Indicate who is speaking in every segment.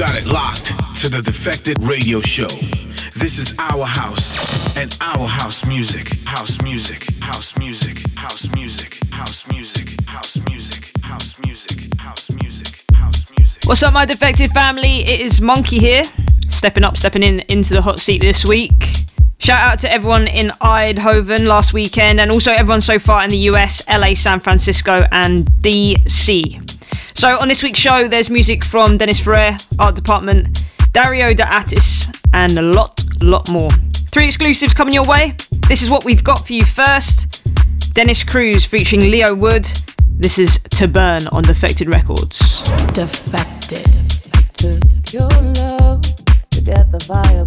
Speaker 1: got it locked to the Defected Radio Show. This is our house and our house music. House music. House music. House music. House music. House music. House music. House music. House music.
Speaker 2: What's up, my defected family? It is Monki here, stepping up, stepping in into the hot seat this week. Shout out to everyone in Eindhoven last weekend, and also everyone so far in the US, LA, San Francisco, and DC. So on this week's show, there's music from Dennis Ferrer, Art Department, Dario D'Attis, and a lot, lot more. Three exclusives coming your way. This is what we've got for you first. Dennis Cruz featuring Leo Wood. This is To Burn on Defected Records.
Speaker 3: Defected. Your love to get the fire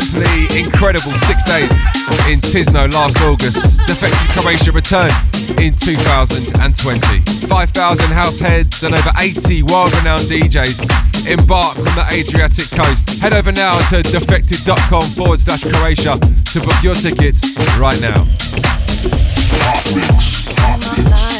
Speaker 4: simply incredible. Six days in Tisno last August. Defected Croatia return in 2020. 5,000 house heads and over 80 world renowned DJs embark from the Adriatic coast. Head over now to defected.com forward slash Croatia to book your tickets right now.
Speaker 2: Mix, mix.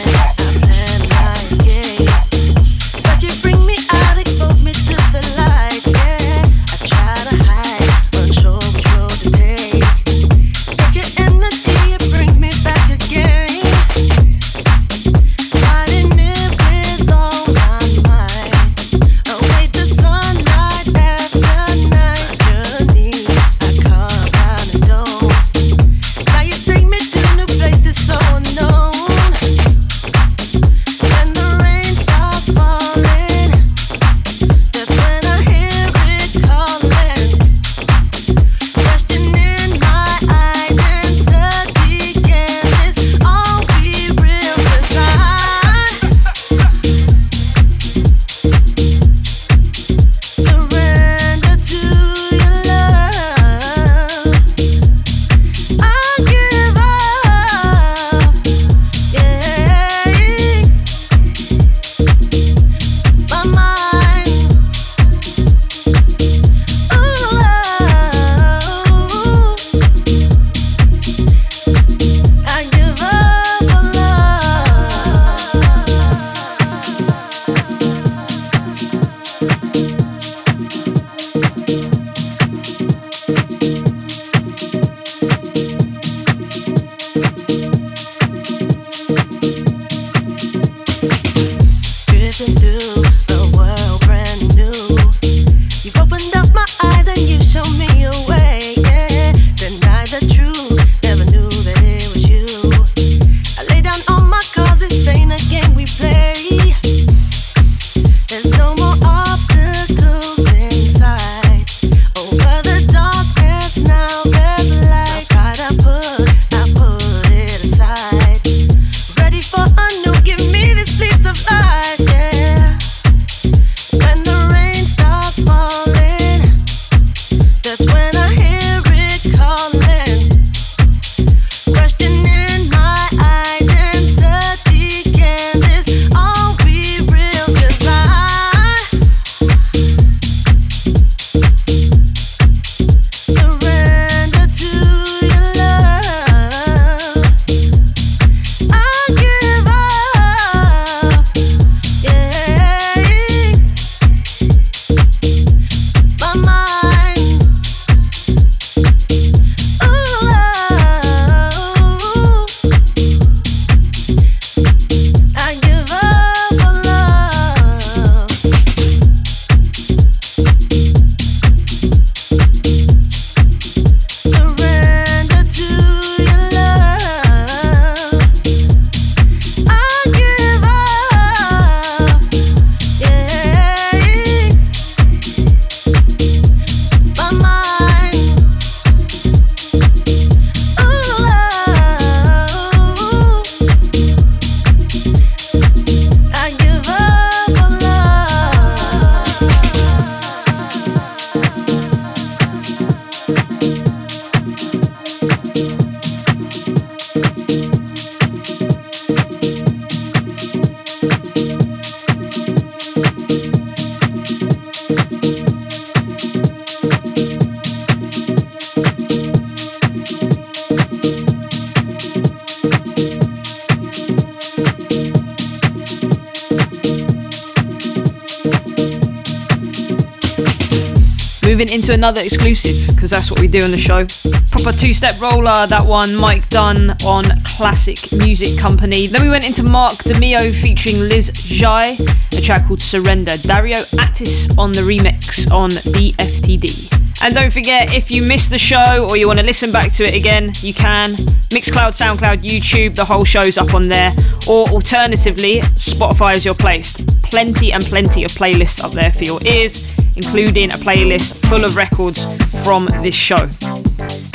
Speaker 2: Another exclusive because that's what we do on the show. Proper two step roller, that one, Mike Dunn on Classic Music Company. Then we went into Mark Di Meo featuring Liz Jai, a track called Surrender. Dario Attis on the remix on DFTD. And don't forget, if you missed the show or you want to listen back to it again, you can. Mixcloud, SoundCloud, YouTube, the whole show's up on there. Or alternatively, Spotify is your place. Plenty and plenty of playlists up there for your ears, including a playlist full of records from this show.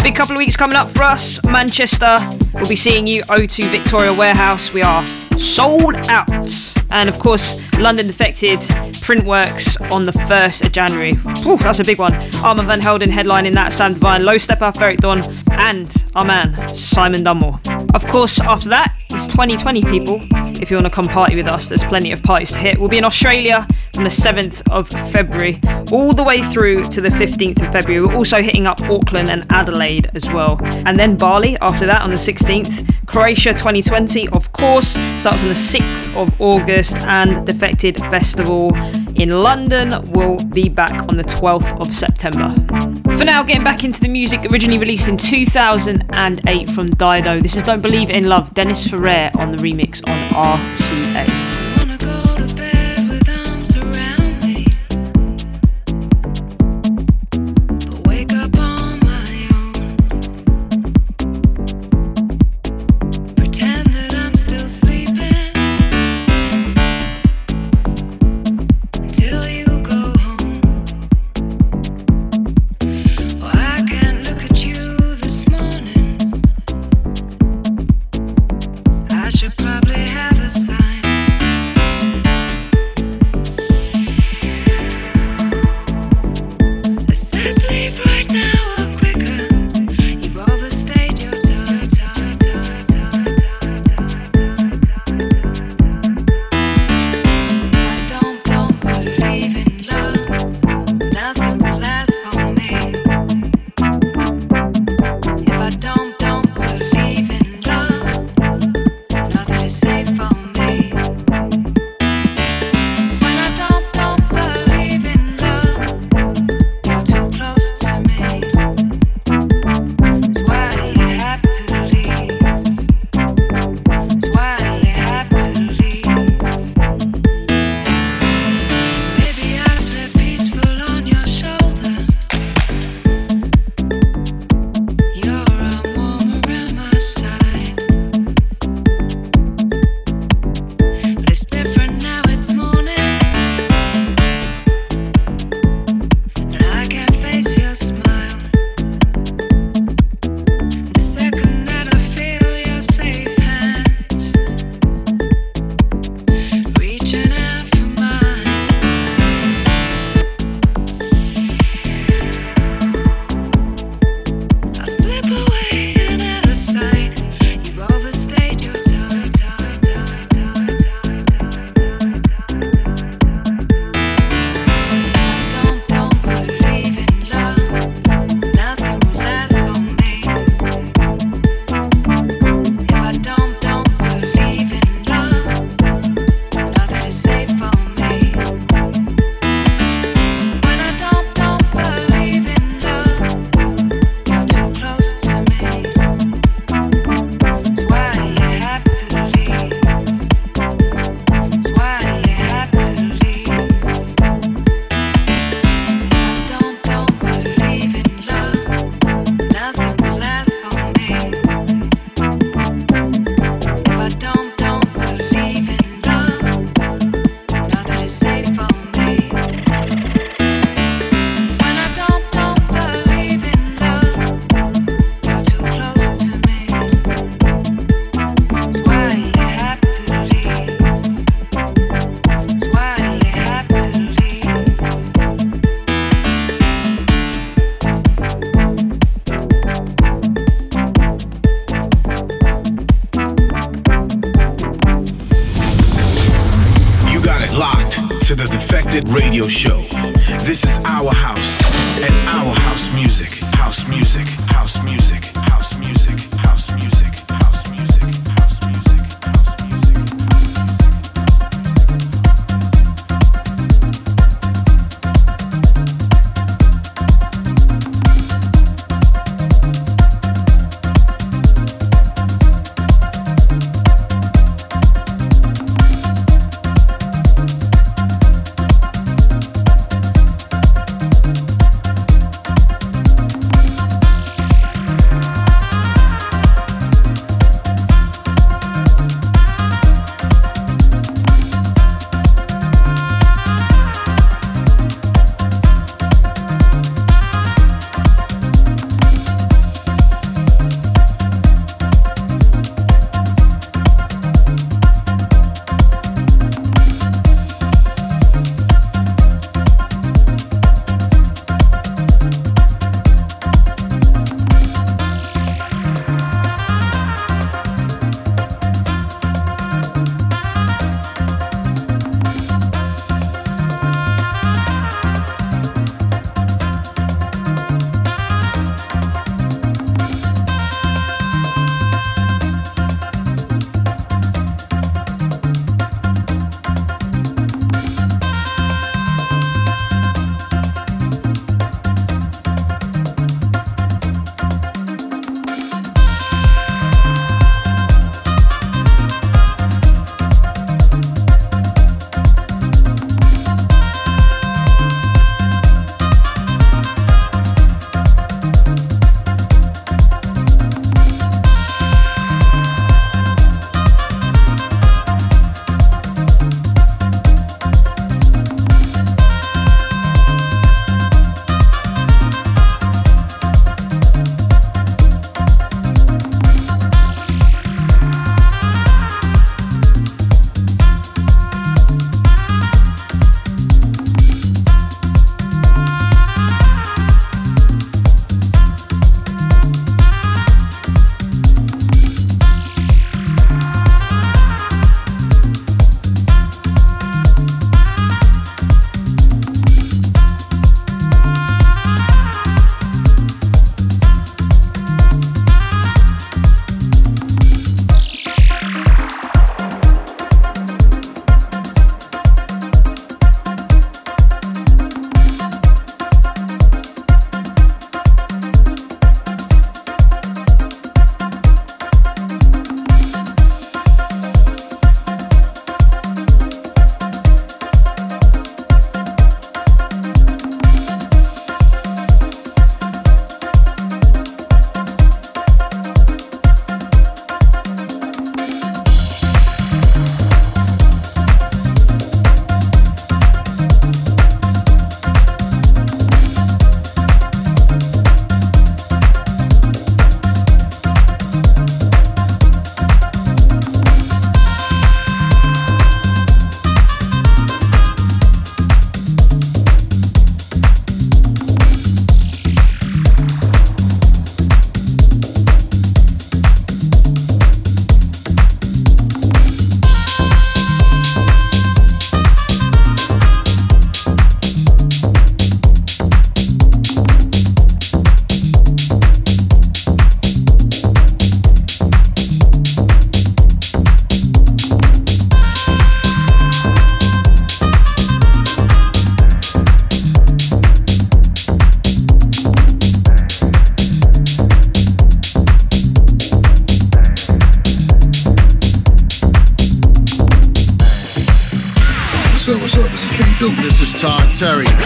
Speaker 2: Big couple of weeks coming up for us. Manchester, we'll be seeing you O2 Victoria Warehouse. We are sold out. And of course, London Defected Printworks on the 1st of January. Ooh, that's a big one. Armand Van Helden headlining that, Sam Divine, Low Steppa, Eric Don, and our man, Simon Dunmore. Of course, after that, it's 2020 people. If you want to come party with us, there's plenty of parties to hit. We'll be in Australia from the 7th of February all the way through to the 15th of February. We're also hitting up Auckland and Adelaide as well. And then Bali after that on the 16th. Croatia 2020, of course, starts on the 6th of August, and the Defected Festival in London We'll be back on the 12th of September. For now, getting back into the music originally released in 2008 from Dido. This is Don't Believe in Love, Dennis Ferrer on the remix on RCA.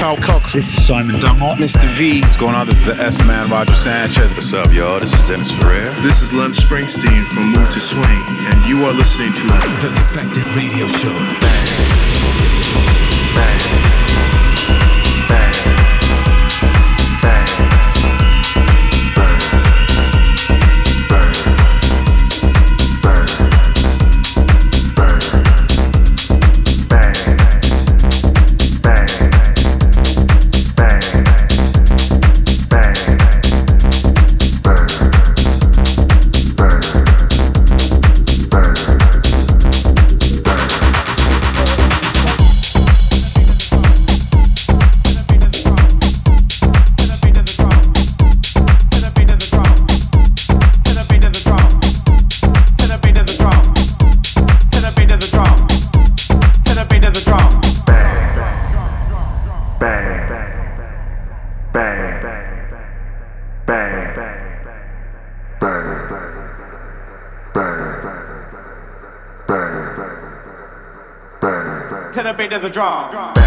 Speaker 5: Terry. Carl Cox.
Speaker 6: This is Simon Dunmore.
Speaker 7: Mr. V. What's going on? This is the S Man, Roger Sanchez. What's up, y'all? This is Dennis Ferrer.
Speaker 8: This is Lem Springsteen from Mood II Swing, and you are listening to
Speaker 1: The Defected Radio Show.
Speaker 9: To the beat of the drum.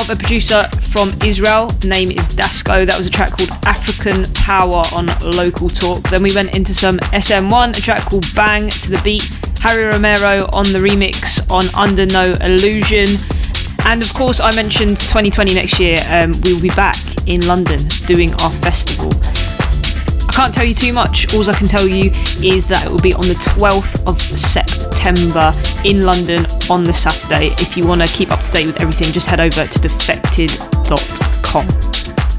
Speaker 9: Of
Speaker 2: a producer from Israel, name is Dasco. That was a track called African Power on Local Talk. Then we went into some SM1, a track called Bang to the Beat. Harry Romero on the remix on Under No Illusion. And of course, I mentioned 2020 next year. Um, we will be back in London doing our festival. I can't tell you too much. All I can tell you is that it will be on the 12th of September in London on the Saturday. If you want to keep up to date with everything, just head over to defected.com.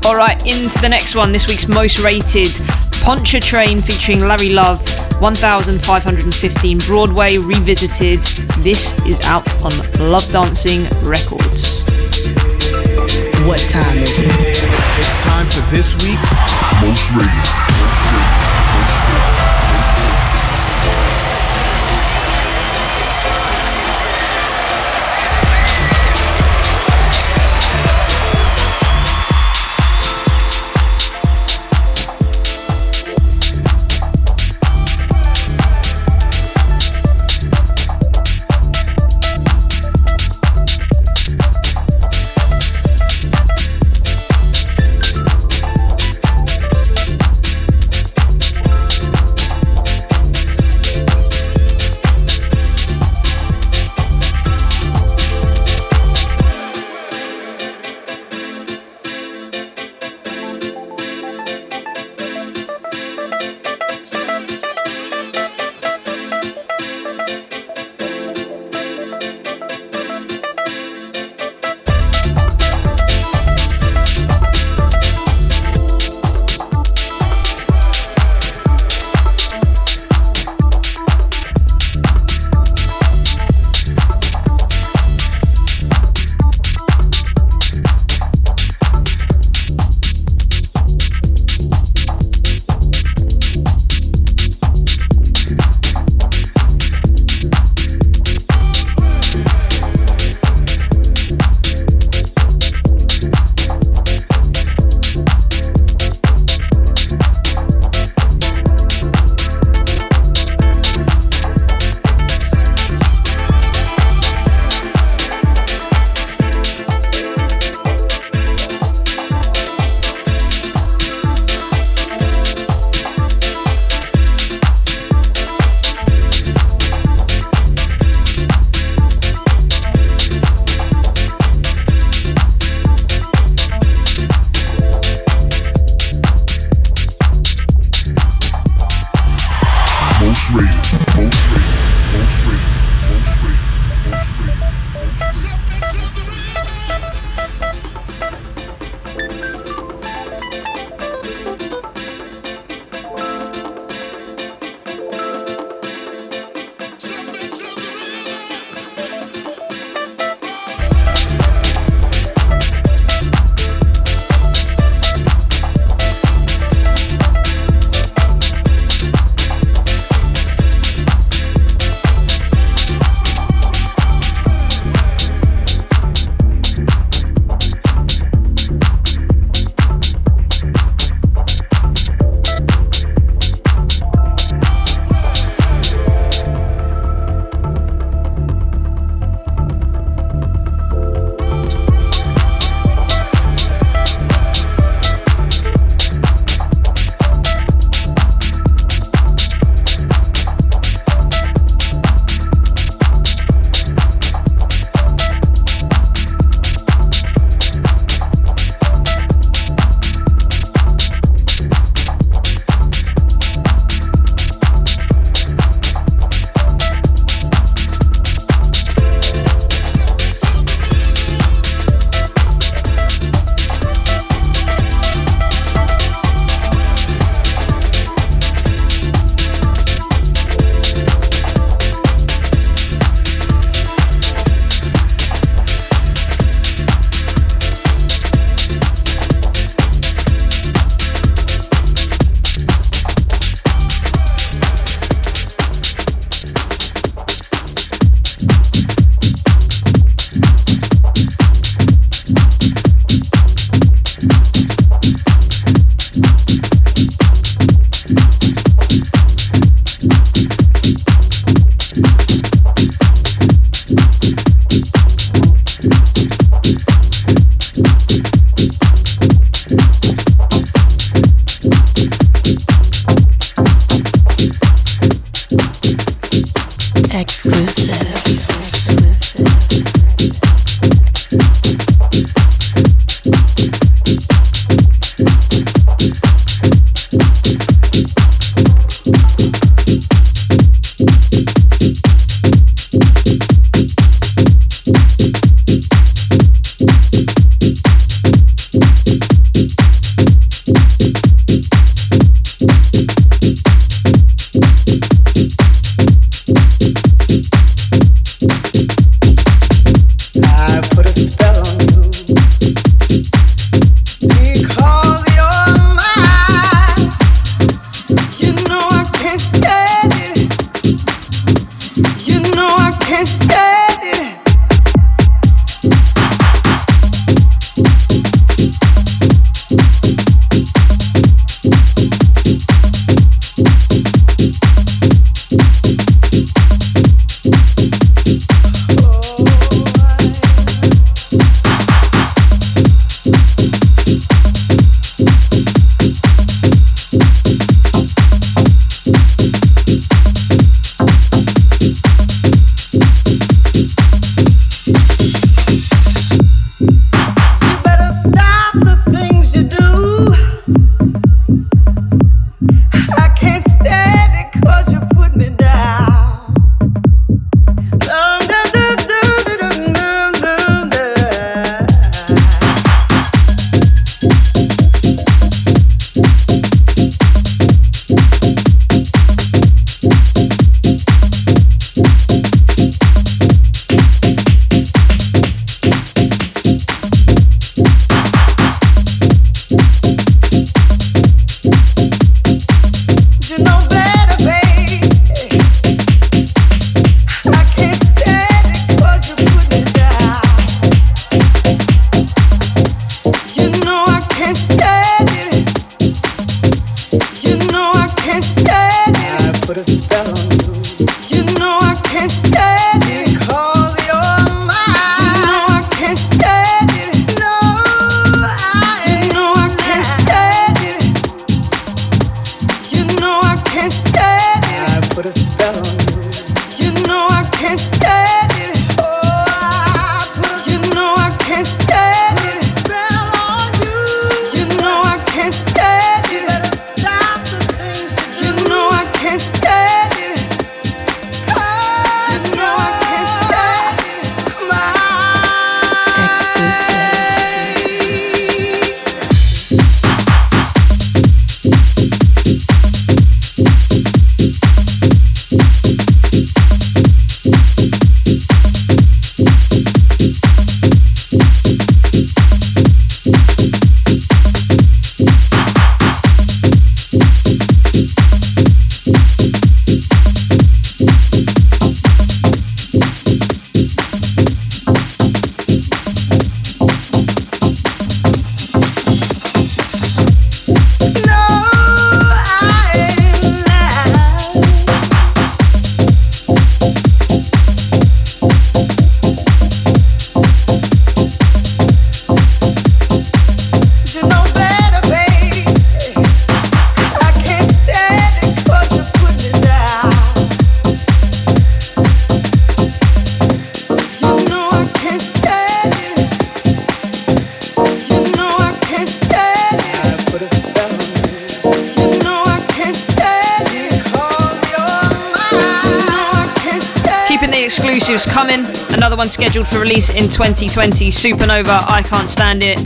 Speaker 2: All right, into the next one. This week's most rated Pontchartrain featuring Larry Love, 1515 Broadway Revisited. This is out on Lovedancing Records.
Speaker 10: What time is it?
Speaker 5: It's time for this week's
Speaker 11: Most rated.
Speaker 2: Scheduled for release in 2020. Supernova, I Can't Stand It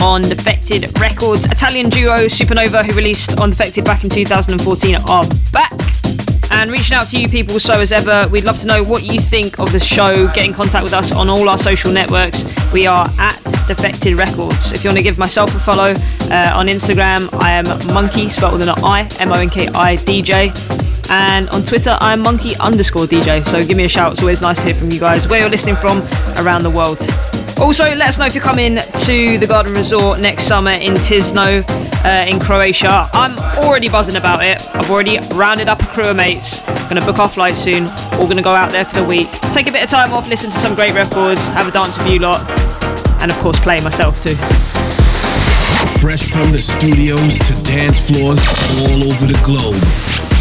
Speaker 2: on Defected Records. Italian duo Supernova, who released on Defected back in 2014, are back. And reaching out to you people, so as ever, we'd love to know what you think of the show. Get in contact with us on all our social networks. We are at Defected Records. If you want to give myself a follow uh, on Instagram, I am Monki, spelled with an I, M O N K I DJ. And on Twitter, I'm monki underscore DJ. So give me a shout. It's always nice to hear from you guys where you're listening from around the world. Also, let us know if you're coming to the Garden Resort next summer in Tisno uh, in Croatia. I'm already buzzing about it. I've already rounded up a crew of mates. Gonna book our flight soon. All gonna go out there for the week. Take a bit of time off, listen to some great records, have a dance with you lot, and of course play myself too.
Speaker 1: Fresh from the studios to dance floors all over the globe.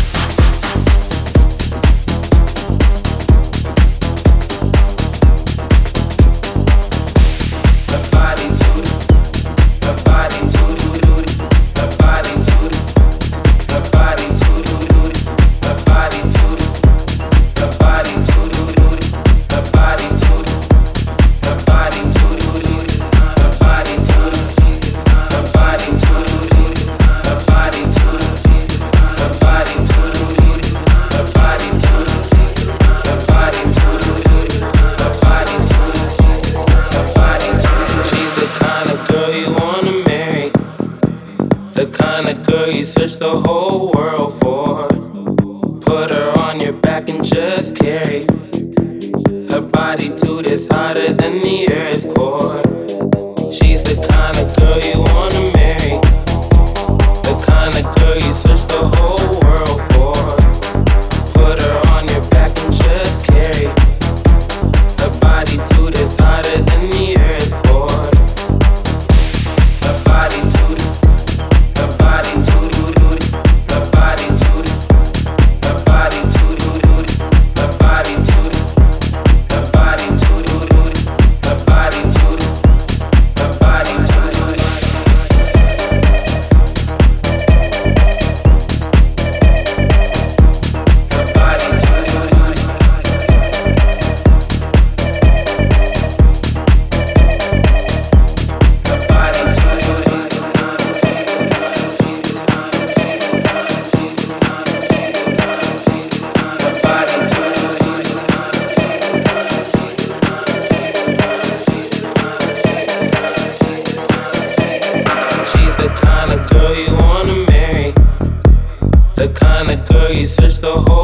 Speaker 6: the whole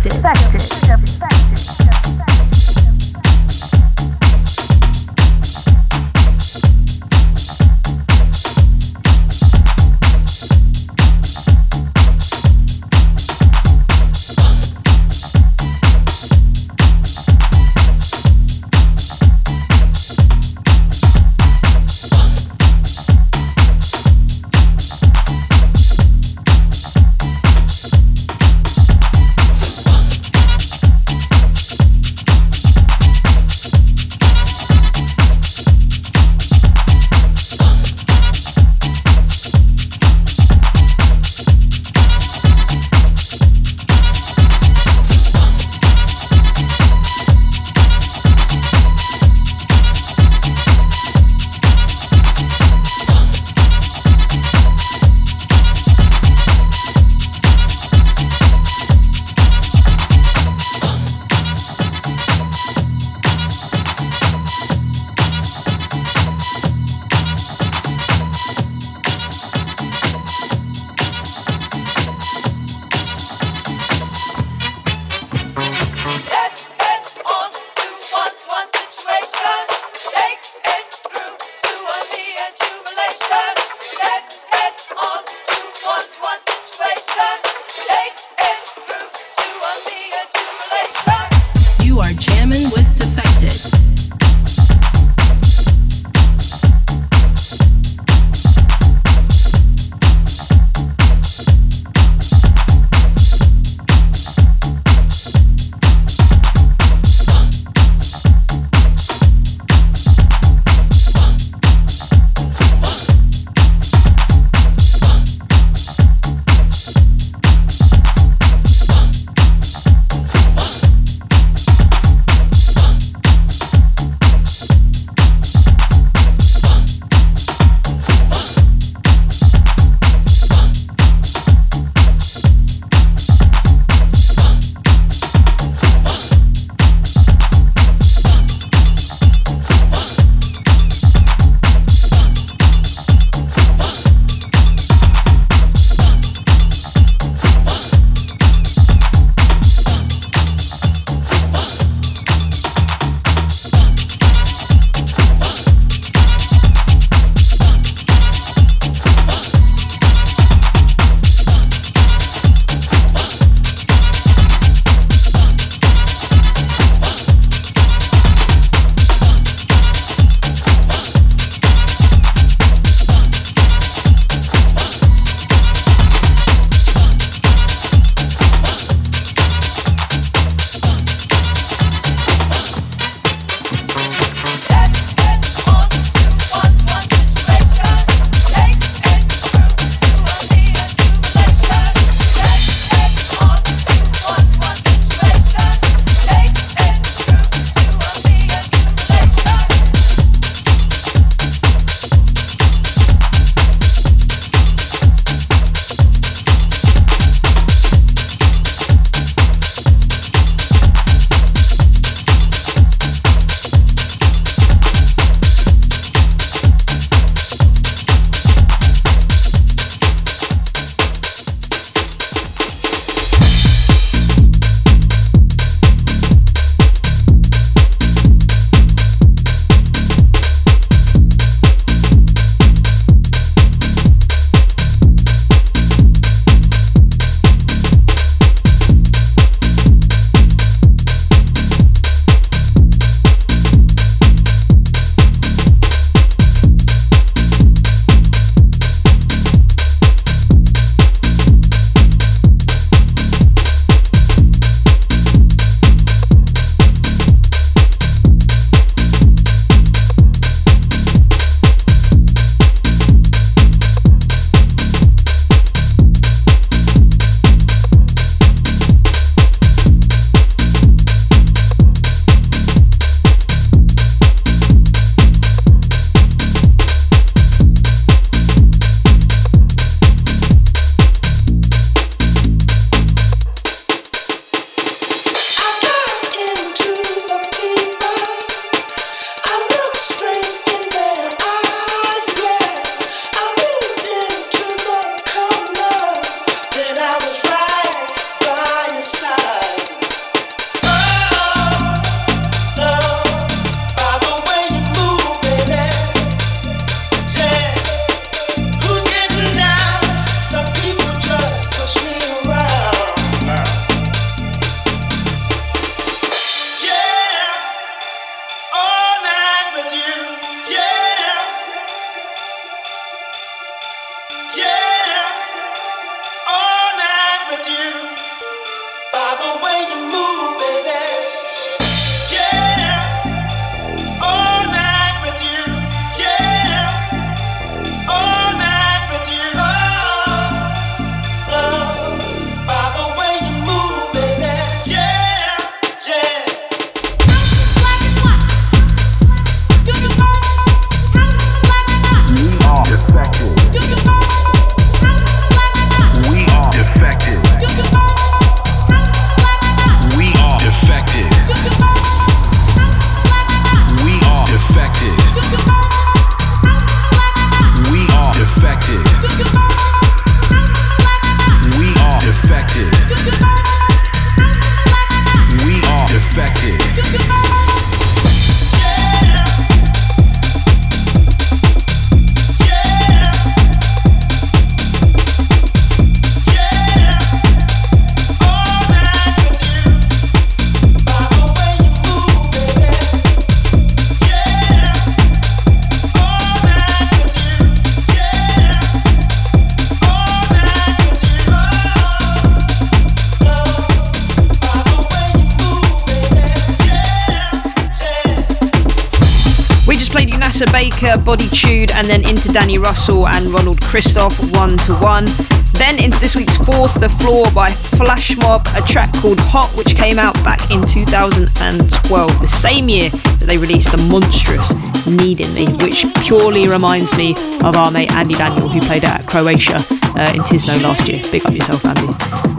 Speaker 12: defected,
Speaker 2: Bodytude, and then into Danny Russell and Ronald Christoph, One Two One. Then into this week's Four to the Floor by Flashmob, a track called Hot, which came out back in 2012, the same year that they released the monstrous Need In Me, which purely reminds me of our mate Andy Daniel, who played at Croatia uh, in Tisno last year. Big up yourself, Andy.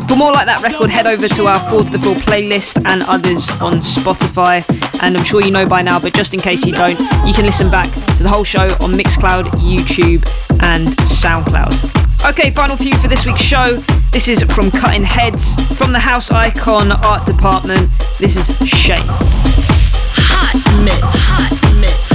Speaker 2: For more like that record, head over to our Four to the Floor playlist and others on Spotify. And I'm sure you know by now, but just in case you don't, you can listen back to the whole show on Mixcloud, YouTube, and SoundCloud. Okay, final few for this week's show. This is from Cuttin' Headz, from the House Icon Art Department. This is Shame.
Speaker 10: Hot mix. Hot mix.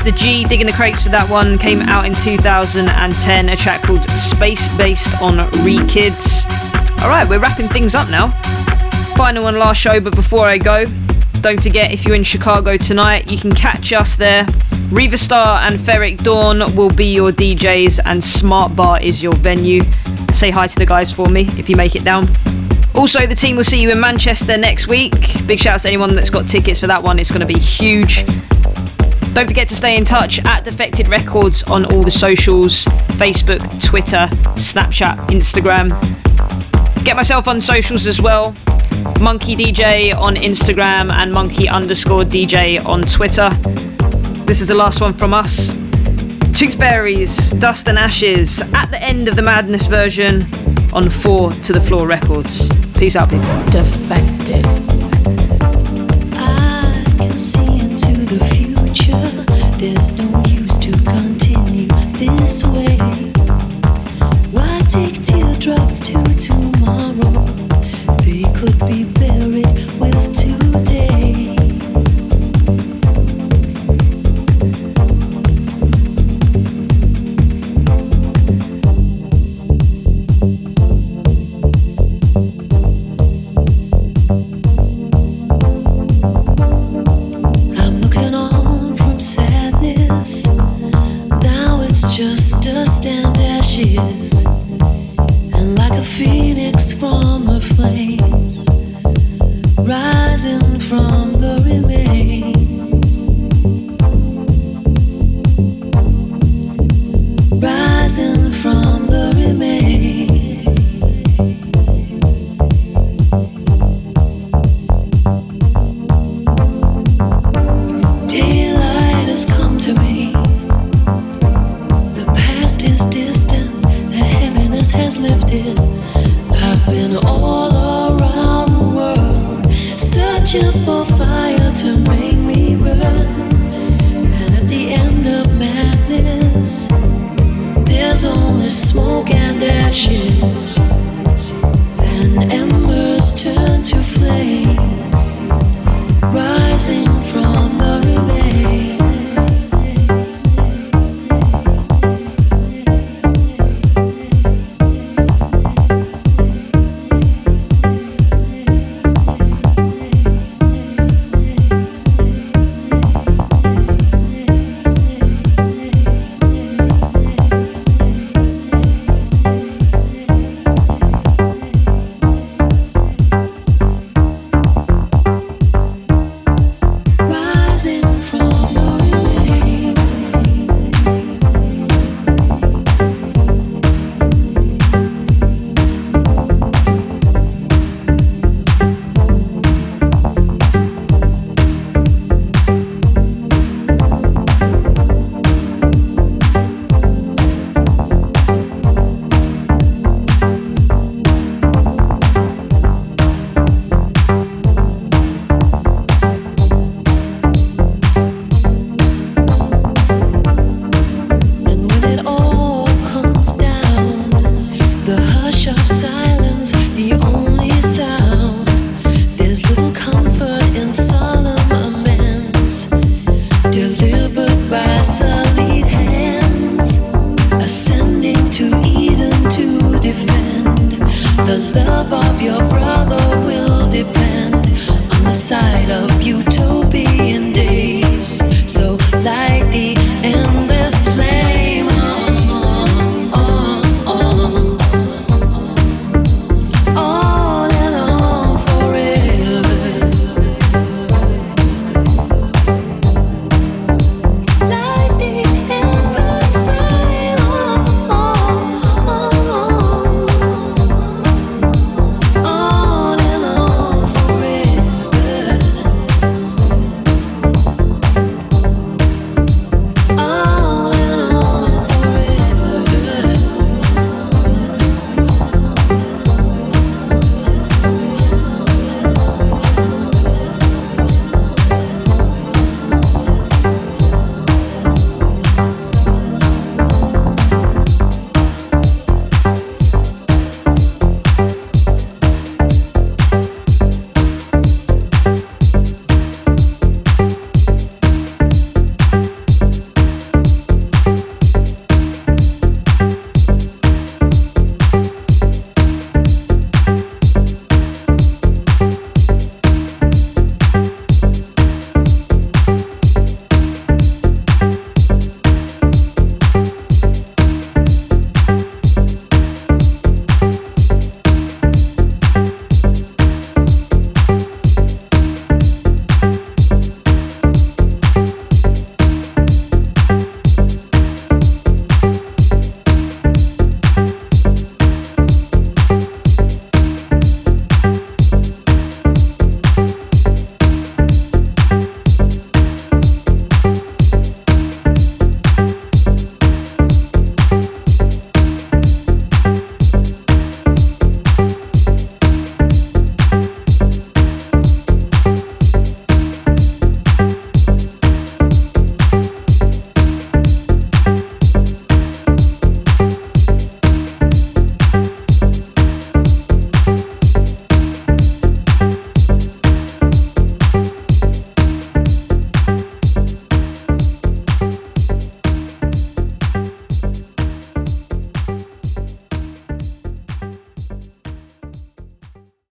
Speaker 2: Mr. G digging the crates for that one. Came out in 2010, a track called Space Bassed on Rekids. Alright, we're wrapping things up now. Final and last show, but before I go, don't forget if you're in Chicago tonight, you can catch us there. Riva Star and Ferreck Dawn will be your DJs, and Smartbar is your venue. Say hi to the guys for me if you make it down. Also, the team will see you in Manchester next week. Big shout out to anyone that's got tickets for that one, it's going to be huge. Don't forget to stay in touch at Defected Records on all the socials Facebook, Twitter, Snapchat, Instagram. Get myself on socials as well. Monki DJ on Instagram and monki underscore DJ on Twitter. This is the last one from us. Toothfaeries, Dust and Ashes, at the end of the Madness version on 4 to the Floor Records. Peace out, people.
Speaker 3: Defected. Why take teardrops to tomorrow? They could be